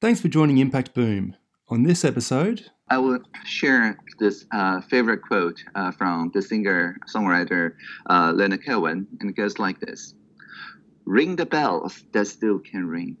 Thanks for joining Impact Boom. On this episode, I will share this uh, favorite quote uh, from the singer songwriter uh, Leonard Cohen, and it goes like this Ring the bells that still can ring.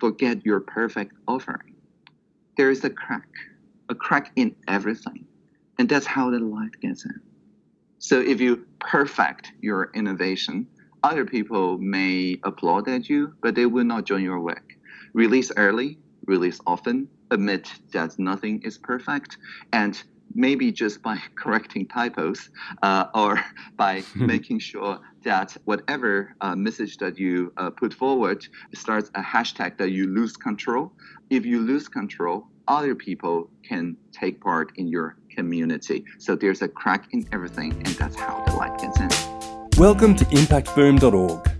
Forget your perfect offering. There is a crack, a crack in everything, and that's how the light gets in. So if you perfect your innovation, other people may applaud at you, but they will not join your work. Release early, release often, admit that nothing is perfect, and maybe just by correcting typos uh, or by making sure that whatever uh, message that you uh, put forward starts a hashtag that you lose control. If you lose control, other people can take part in your community. So there's a crack in everything, and that's how the light gets in. welcome to impactboom.org.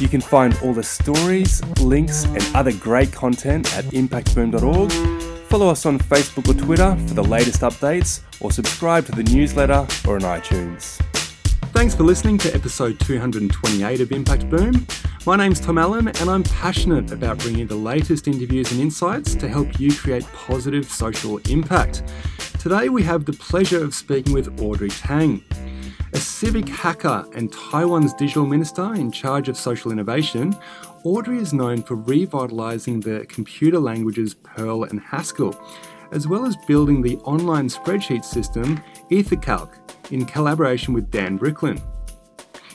You can find all the stories, links, and other great content at impactboom.org. Follow us on Facebook or Twitter for the latest updates, or subscribe to the newsletter or on iTunes. Thanks for listening to episode 228 of Impact Boom. My name's Tom Allen, and I'm passionate about bringing the latest interviews and insights to help you create positive social impact. Today, we have the pleasure of speaking with Audrey Tang. A civic hacker and Taiwan's digital minister in charge of social innovation, Audrey is known for revitalising the computer languages Perl and Haskell, as well as building the online spreadsheet system EtherCalc in collaboration with Dan Bricklin.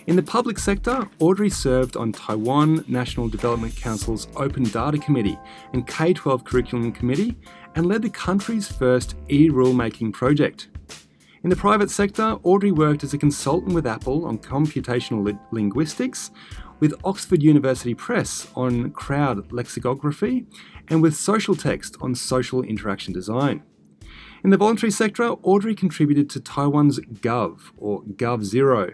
In the public sector, Audrey served on Taiwan National Development Council's Open Data Committee and K 12 Curriculum Committee and led the country's first e rulemaking project. In the private sector, Audrey worked as a consultant with Apple on computational li- linguistics, with Oxford University Press on crowd lexicography, and with Social Text on social interaction design. In the voluntary sector, Audrey contributed to Taiwan's Gov, or Gov Zero,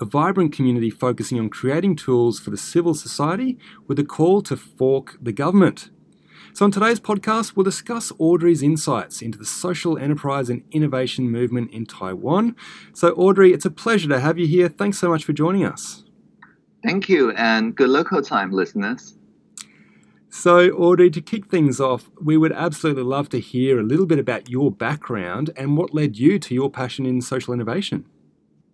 a vibrant community focusing on creating tools for the civil society with a call to fork the government. So, on today's podcast, we'll discuss Audrey's insights into the social enterprise and innovation movement in Taiwan. So, Audrey, it's a pleasure to have you here. Thanks so much for joining us. Thank you, and good local time, listeners. So, Audrey, to kick things off, we would absolutely love to hear a little bit about your background and what led you to your passion in social innovation.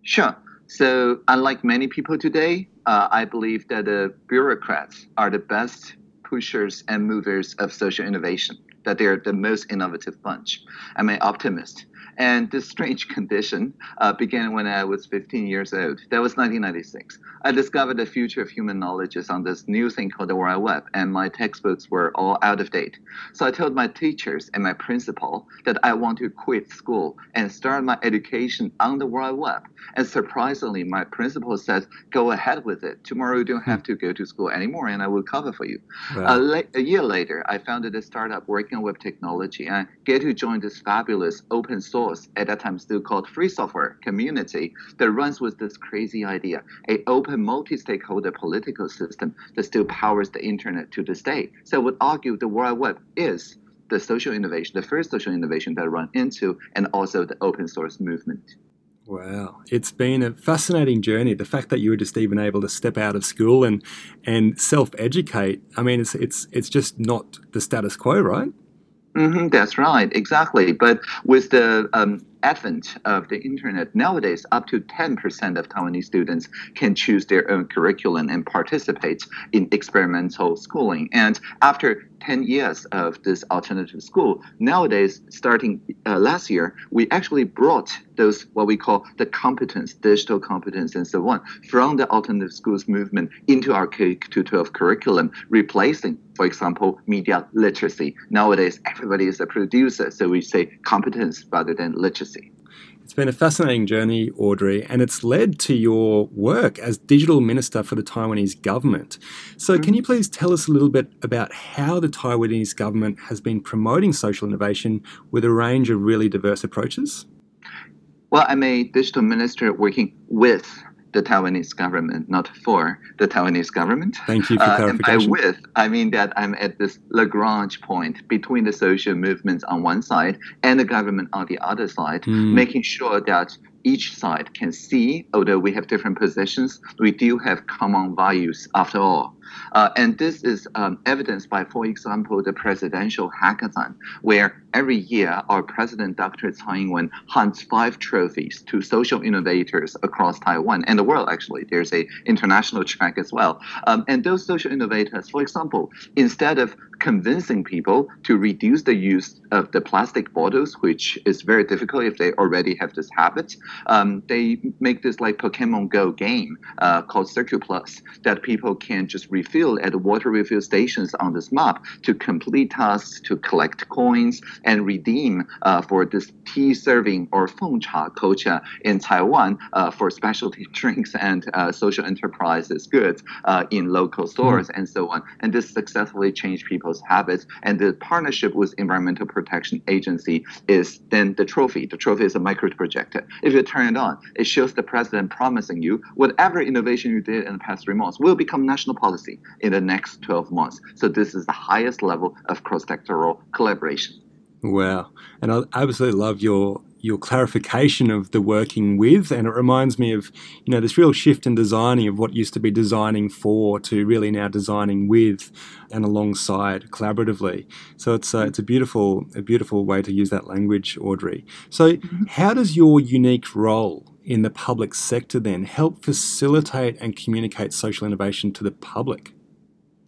Sure. So, unlike many people today, uh, I believe that the bureaucrats are the best pushers and movers of social innovation, that they're the most innovative bunch. I'm an optimist. And this strange condition uh, began when I was 15 years old. That was 1996. I discovered the future of human knowledge is on this new thing called the World Web, and my textbooks were all out of date. So I told my teachers and my principal that I want to quit school and start my education on the World Web. And surprisingly, my principal said, "Go ahead with it. Tomorrow you don't have to go to school anymore, and I will cover for you." Wow. A, la- a year later, I founded a startup working on web technology and get to join this fabulous open source, at that time still called free software community that runs with this crazy idea, a open multi-stakeholder political system that still powers the internet to this day. So I would argue the World Web is the social innovation, the first social innovation that I run into, and also the open source movement. Wow, it's been a fascinating journey. The fact that you were just even able to step out of school and and self-educate. I mean, it's it's it's just not the status quo, right? Hmm that's right, exactly. But with the um, advent of the internet nowadays, up to 10% of Taiwanese students can choose their own curriculum and participate in experimental schooling. And after 10 years of this alternative school, nowadays, starting uh, last year, we actually brought those what we call the competence, digital competence, and so on, from the alternative schools movement into our K 12 curriculum, replacing, for example, media literacy. Nowadays, everybody is a producer, so we say competence rather than literacy. It's been a fascinating journey, Audrey, and it's led to your work as digital minister for the Taiwanese government. So, can mm-hmm. you please tell us a little bit about how the Taiwanese government has been promoting social innovation with a range of really diverse approaches? Well, I'm a digital minister working with the Taiwanese government, not for the Taiwanese government. Thank you for uh, clarification. And by with, I mean that I'm at this Lagrange point between the social movements on one side and the government on the other side, mm. making sure that each side can see, although we have different positions, we do have common values after all. Uh, and this is um, evidenced by, for example, the presidential hackathon, where every year our president, Dr. Tsai Ing-wen, hunts five trophies to social innovators across Taiwan and the world. Actually, there's a international track as well. Um, and those social innovators, for example, instead of convincing people to reduce the use of the plastic bottles, which is very difficult if they already have this habit, um, they make this like Pokemon Go game uh, called Circuit Plus that people can just refill at water refill stations on this map to complete tasks, to collect coins, and redeem uh, for this tea serving or feng cha culture in Taiwan uh, for specialty drinks and uh, social enterprises goods uh, in local stores mm and so on. And this successfully changed people's habits. And the partnership with Environmental Protection Agency is then the trophy. The trophy is a micro projector. If you turn it on, it shows the president promising you whatever innovation you did in the past three months will become national policy in the next 12 months. So this is the highest level of cross-sectoral collaboration. Wow. And I absolutely love your your clarification of the working with and it reminds me of you know this real shift in designing of what used to be designing for to really now designing with and alongside collaboratively so it's uh, it's a beautiful a beautiful way to use that language audrey so mm-hmm. how does your unique role in the public sector then help facilitate and communicate social innovation to the public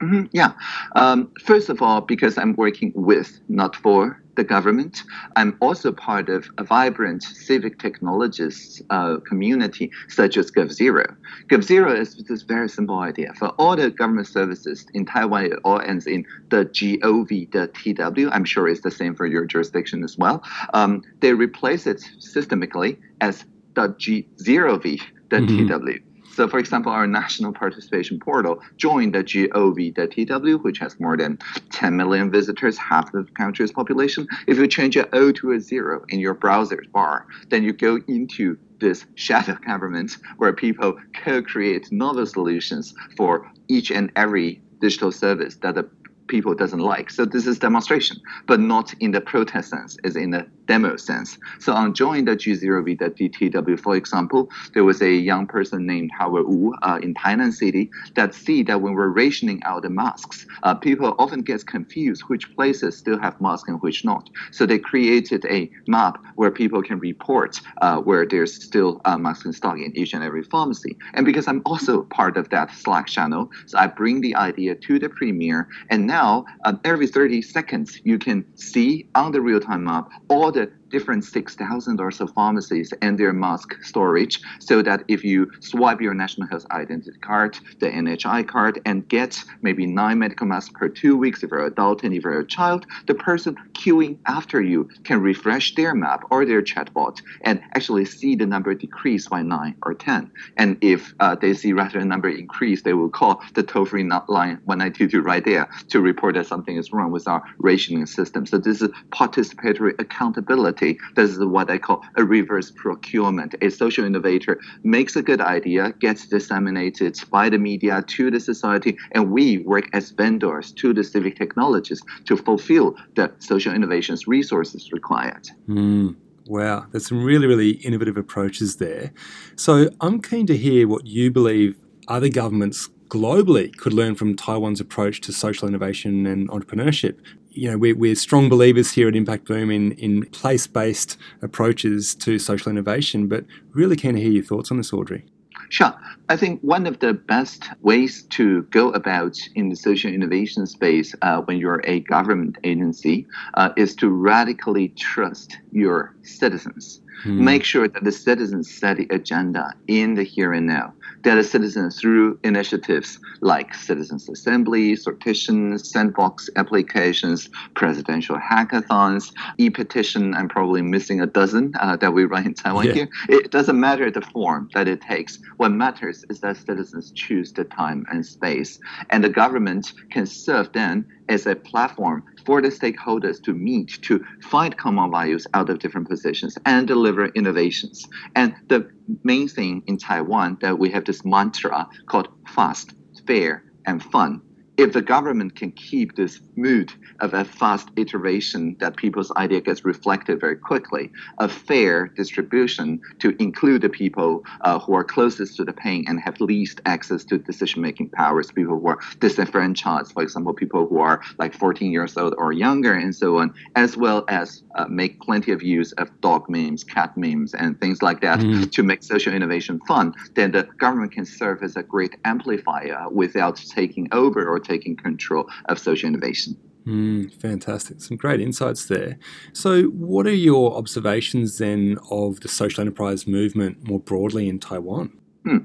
Mm-hmm, yeah. Um, first of all, because I'm working with, not for, the government, I'm also part of a vibrant civic technologists uh, community such as GovZero. GovZero is this very simple idea. For all the government services in Taiwan, it all ends in the GOV, the TW. I'm sure it's the same for your jurisdiction as well. Um, they replace it systemically as the G0V, the mm-hmm. So, for example, our national participation portal joined the gov.tw, which has more than 10 million visitors, half of the country's population. If you change an O to a zero in your browser's bar, then you go into this shadow government where people co-create novel solutions for each and every digital service that the people doesn't like. So this is demonstration, but not in the protest sense, is in the demo sense. So on joining the G0V, the DTW, for example, there was a young person named Howard Wu uh, in Tainan City that see that when we're rationing out the masks, uh, people often get confused which places still have masks and which not. So they created a map where people can report uh, where there's still uh, masks in stock in each and every pharmacy. And because I'm also part of that Slack channel, so I bring the idea to the premier, and now uh, every 30 seconds you can see on the real-time map all the different 6,000 or so pharmacies and their mask storage so that if you swipe your national health identity card, the NHI card, and get maybe nine medical masks per two weeks if you're an adult and if you're a child, the person queuing after you can refresh their map or their chatbot and actually see the number decrease by nine or 10. And if uh, they see rather the number increase, they will call the toll free line 1922 right there to report that something is wrong with our rationing system. So this is participatory accountability this is what I call a reverse procurement. A social innovator makes a good idea, gets disseminated by the media to the society, and we work as vendors to the civic technologists to fulfill the social innovations resources required. Mm. Wow, there's some really, really innovative approaches there. So I'm keen to hear what you believe other governments globally could learn from Taiwan's approach to social innovation and entrepreneurship you know, we're, we're strong believers here at Impact Boom in, in place based approaches to social innovation, but really keen to hear your thoughts on this, Audrey. Sure. I think one of the best ways to go about in the social innovation space uh, when you're a government agency uh, is to radically trust your citizens. Mm. Make sure that the citizens set the agenda in the here and now. That the citizens, through initiatives like citizens' assemblies, petitions, sandbox applications, presidential hackathons, e-petition, I'm probably missing a dozen uh, that we run in Taiwan yeah. here. It doesn't matter the form that it takes. What matters is that citizens choose the time and space, and the government can serve then as a platform for the stakeholders to meet to find common values out of different positions and deliver innovations. And the main thing in Taiwan that we have this mantra called fast, fair, and fun if the government can keep this mood of a fast iteration that people's idea gets reflected very quickly, a fair distribution to include the people uh, who are closest to the pain and have least access to decision-making powers, people who are disenfranchised, for example, people who are like 14 years old or younger, and so on, as well as uh, make plenty of use of dog memes, cat memes, and things like that mm. to make social innovation fun, then the government can serve as a great amplifier without taking over or taking control of social innovation. Mm, fantastic. Some great insights there. So, what are your observations then of the social enterprise movement more broadly in Taiwan? Hmm.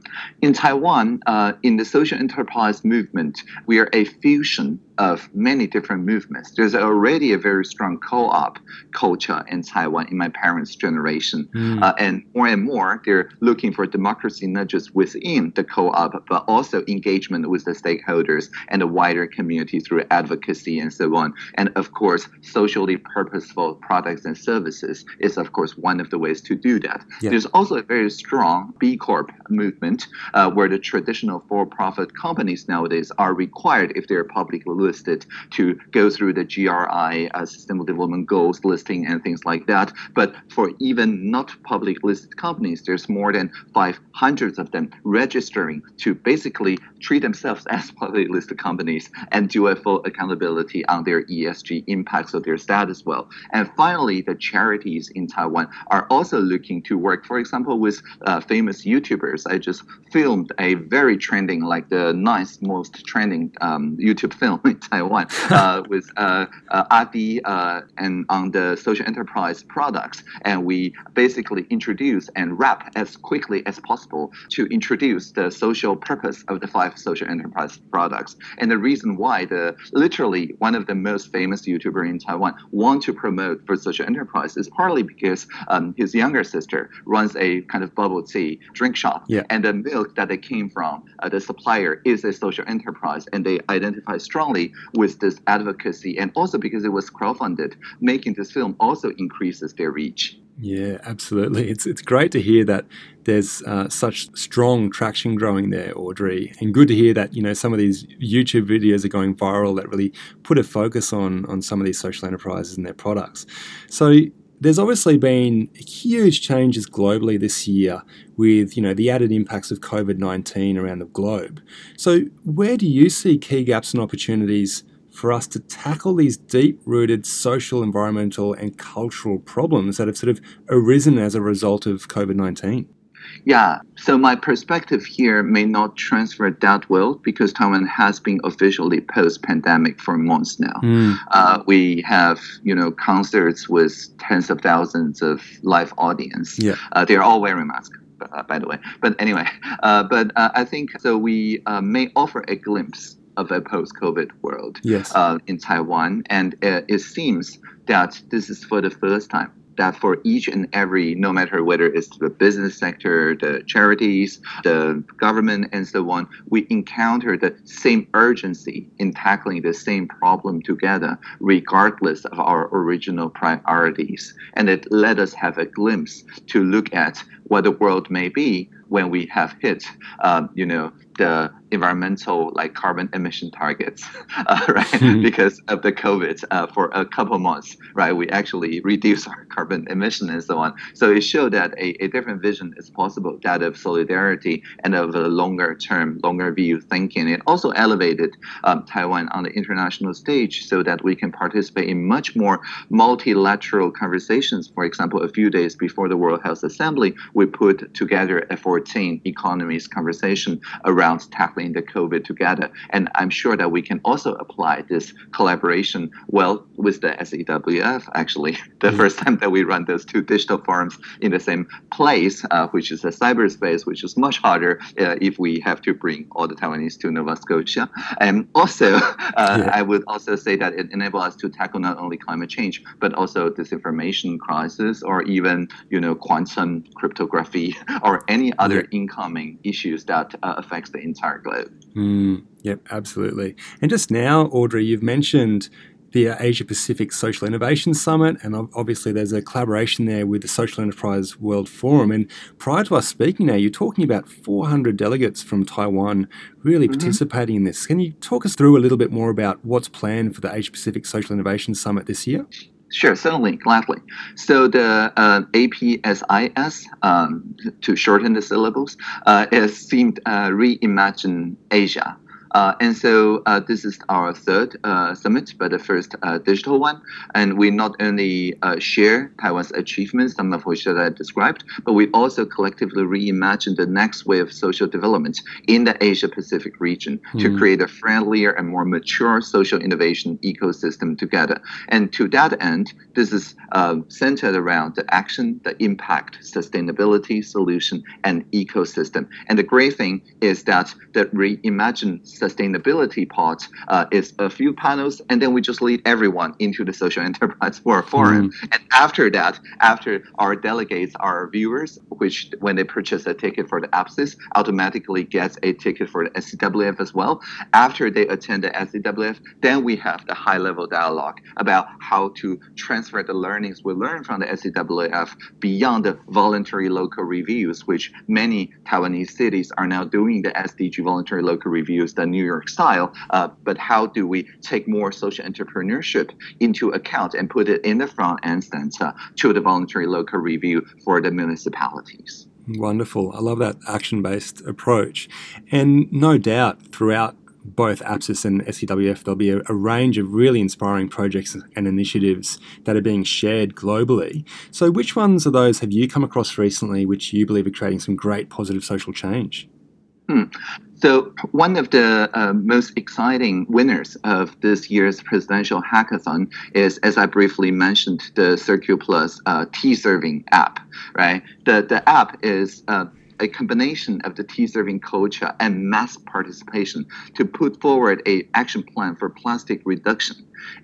In Taiwan, uh, in the social enterprise movement, we are a fusion of many different movements. There's already a very strong co-op culture in Taiwan in my parents' generation, mm. uh, and more and more they're looking for democracy not just within the co-op, but also engagement with the stakeholders and the wider community through advocacy and so on. And of course, socially purposeful products and services is of course one of the ways to do that. Yeah. There's also a very strong B Corp movement uh, where the traditional for-profit companies nowadays are required if they're publicly listed to go through the GRI uh, Sustainable Development Goals listing and things like that. But for even not public listed companies, there's more than 500 of them registering to basically treat themselves as publicly listed companies and do a full accountability on their ESG impacts of their status well. And finally, the charities in Taiwan are also looking to work, for example, with uh, famous YouTubers. I just filmed a very trending, like the ninth most trending um, YouTube film in Taiwan uh, with uh, uh, Adi uh, and on the social enterprise products. And we basically introduce and wrap as quickly as possible to introduce the social purpose of the five social enterprise products. And the reason why the literally one of the most famous YouTuber in Taiwan want to promote for social enterprise is partly because um, his younger sister runs a kind of bubble tea drink shop. Yeah. And the milk that they came from, uh, the supplier is a social enterprise and they identify strongly with this advocacy, and also because it was crowdfunded, making this film also increases their reach. Yeah, absolutely. It's it's great to hear that there's uh, such strong traction growing there, Audrey, and good to hear that you know some of these YouTube videos are going viral that really put a focus on on some of these social enterprises and their products. So there's obviously been huge changes globally this year with you know the added impacts of COVID-19 around the globe. So where do you see key gaps and opportunities for us to tackle these deep-rooted social, environmental and cultural problems that have sort of arisen as a result of COVID-19? Yeah, so my perspective here may not transfer that well because Taiwan has been officially post-pandemic for months now. Mm. Uh, we have, you know, concerts with tens of thousands of live audience. Yeah. Uh, they're all wearing masks. Uh, by the way, but anyway, uh, but uh, I think so. We uh, may offer a glimpse of a post-COVID world yes. in Taiwan, and it seems that this is for the first time that for each and every, no matter whether it's the business sector, the charities, the government, and so on, we encounter the same urgency in tackling the same problem together, regardless of our original priorities. And it let us have a glimpse to look at what the world may be when we have hit, um, you know, the environmental like carbon emission targets, uh, right? Mm-hmm. Because of the COVID, uh, for a couple months, right? We actually reduce our carbon emission and so on. So it showed that a, a different vision is possible, that of solidarity and of a longer term, longer view thinking. It also elevated um, Taiwan on the international stage so that we can participate in much more multilateral conversations. For example, a few days before the World Health Assembly, we put together a 14 economies conversation around tackling tackling the COVID together. And I'm sure that we can also apply this collaboration well with the SEWF. Actually, the mm-hmm. first time that we run those two digital forums in the same place, uh, which is a cyberspace, which is much harder uh, if we have to bring all the Taiwanese to Nova Scotia. And also, uh, yeah. I would also say that it enables us to tackle not only climate change but also disinformation crisis or even you know quantum cryptography or any other yeah. incoming issues that uh, affects the entire globe. Mm, yep, absolutely. And just now, Audrey, you've mentioned the Asia Pacific Social Innovation Summit, and obviously there's a collaboration there with the Social Enterprise World Forum. And prior to us speaking now, you're talking about 400 delegates from Taiwan really mm-hmm. participating in this. Can you talk us through a little bit more about what's planned for the Asia Pacific Social Innovation Summit this year? Sure, certainly, gladly. So the uh, APSIS, um, to shorten the syllables, uh, is seemed uh, reimagine Asia. Uh, and so uh, this is our third uh, summit, but the first uh, digital one. And we not only uh, share Taiwan's achievements, some of which that I described, but we also collectively reimagine the next wave of social development in the Asia Pacific region mm. to hmm. create a friendlier and more mature social innovation ecosystem together. And to that end, this is uh, centered around the action, the impact, sustainability, solution, and ecosystem. And the great thing is that the reimagine sustainability part uh, is a few panels, and then we just lead everyone into the social enterprise for a forum. Mm. And after that, after our delegates, our viewers, which when they purchase a ticket for the APSIS, automatically gets a ticket for the SEWF as well. After they attend the SEWF, then we have the high level dialogue about how to transfer the learnings we learn from the SEWF beyond the voluntary local reviews, which many Taiwanese cities are now doing the SDG voluntary local reviews the New York style, uh, but how do we take more social entrepreneurship into account and put it in the front end center to the voluntary local review for the municipalities? Wonderful. I love that action based approach. And no doubt throughout both APSIS and SEWF, there'll be a, a, range of really inspiring projects and initiatives that are being shared globally. So, which ones of those have you come across recently which you believe are creating some great positive social change? Hmm. So, one of the uh, most exciting winners of this year's presidential hackathon is, as I briefly mentioned, the Circle Plus uh, tea serving app. Right, the the app is uh, a combination of the tea serving culture and mass participation to put forward a action plan for plastic reduction.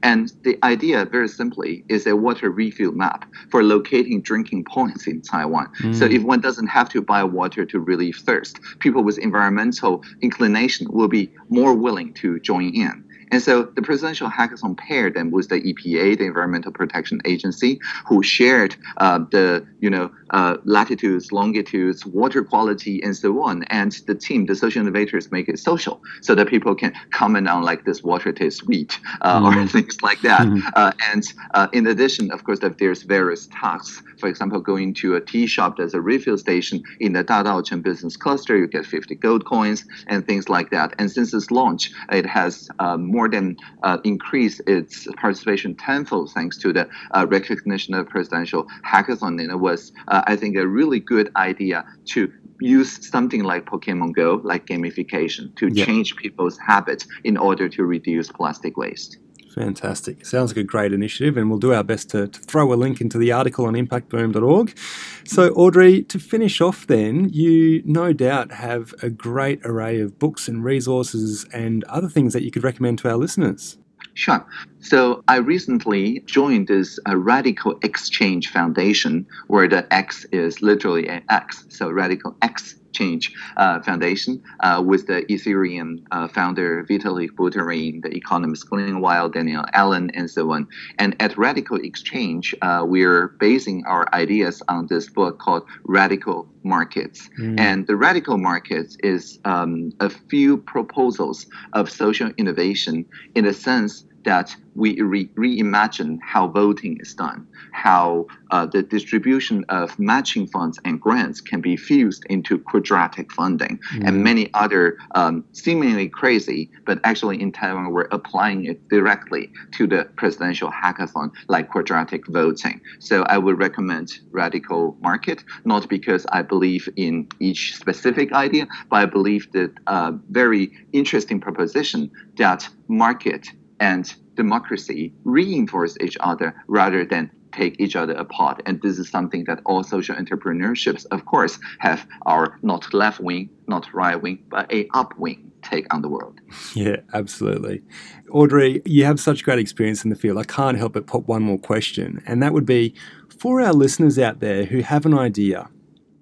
And the idea, very simply, is a water refill map for locating drinking points in Taiwan. Mm. So if one doesn't have to buy water to relieve thirst, people with environmental inclination will be more willing to join in. And so the presidential hackathon paired them with the EPA, the Environmental Protection Agency, who shared uh, the you know uh, latitudes, longitudes, water quality, and so on. And the team, the social innovators, make it social so that people can comment on like this water tastes sweet uh, mm. or things like that. Mm. and uh, in addition, of course, that there's various tasks. For example, going to a tea shop, there's a refill station in the Dadaocheng business cluster, you get 50 gold coins and things like that. And since its launch, it has um, more than uh, increased its participation tenfold thanks to the uh, recognition of presidential hackathon. And it was, uh, I think, a really good idea to use something like Pokemon Go, like gamification, to yeah. change people's habits in order to reduce plastic waste. Fantastic. Sounds like a great initiative, and we'll do our best to, to, throw a link into the article on impactboom.org. So, Audrey, to finish off, then, you no doubt have a great array of books and resources and other things that you could recommend to our listeners. Sure. So I recently joined this uh, Radical Exchange Foundation, where the X is literally an X, so Radical X Change uh, Foundation uh, with the Ethereum uh, founder Vitalik Buterin, the economist Glen Weyl, Danielle Allen, and so on. And at Radical Exchange, uh, we're basing our ideas on this book called Radical Markets. Mm. And the Radical Markets is um, a few proposals of social innovation in the sense that we re- reimagine how voting is done, how uh, the distribution of matching funds and grants can be fused into quadratic funding, mm. and many other um, seemingly crazy, but actually in Taiwan we're applying it directly to the presidential hackathon, like quadratic voting. So I would recommend Radical Market, not because I believe in each specific idea, but I believe that uh, very interesting proposition that market and democracy reinforce each other rather than take each other apart. And this is something that all social entrepreneurships, of course, have our not left wing, not right wing, but a up wing take on the world. Yeah, absolutely. Audrey, you have such great experience in the field. I can't help but put one more question, and that would be for our listeners out there who have an idea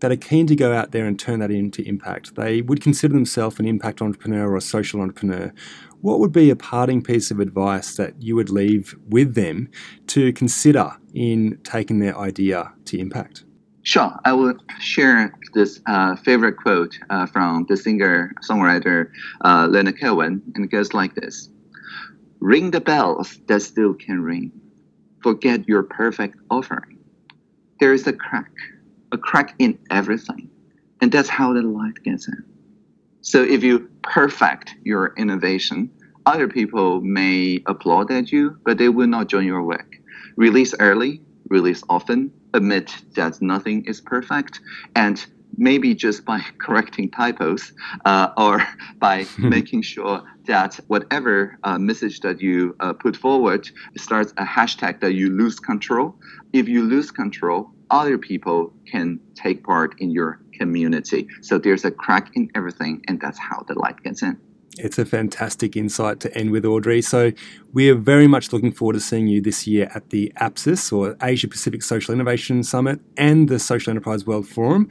that are keen to go out there and turn that into impact. They would consider themselves an impact entrepreneur or a social entrepreneur. What would be a parting piece of advice that you would leave with them to consider in taking their idea to impact? Sure, I will share this uh, favorite quote uh, from the singer songwriter uh, Leonard Cohen, and it goes like this Ring the bells that still can ring. Forget your perfect offering. There is a crack a crack in everything. And that's how the light gets in. So if you perfect your innovation, other people may applaud at you, but they will not join your work. Release early, release often, admit that nothing is perfect, and maybe just by correcting typos uh, or by making sure that whatever uh, message that you uh, put forward starts a hashtag that you lose control. If you lose control, other people can take part in your community. So there's a crack in everything, and that's how the light gets in. It's a fantastic insight to end with, Audrey. So, we are very much looking forward to seeing you this year at the APSIS or Asia Pacific Social Innovation Summit and the Social Enterprise World Forum.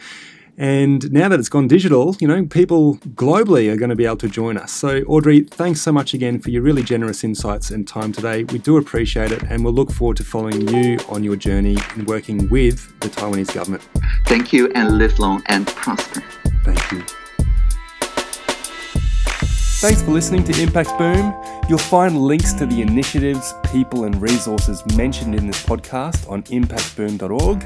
And now that it's gone digital, you know, people globally are going to be able to join us. So, Audrey, thanks so much again for your really generous insights and time today. We do appreciate it, and we'll look forward to following you on your journey in working with the Taiwanese government. Thank you, and live long and prosper. Thank you. Thanks for listening to Impact Boom. You'll find links to the initiatives, people, and resources mentioned in this podcast on impactboom.org.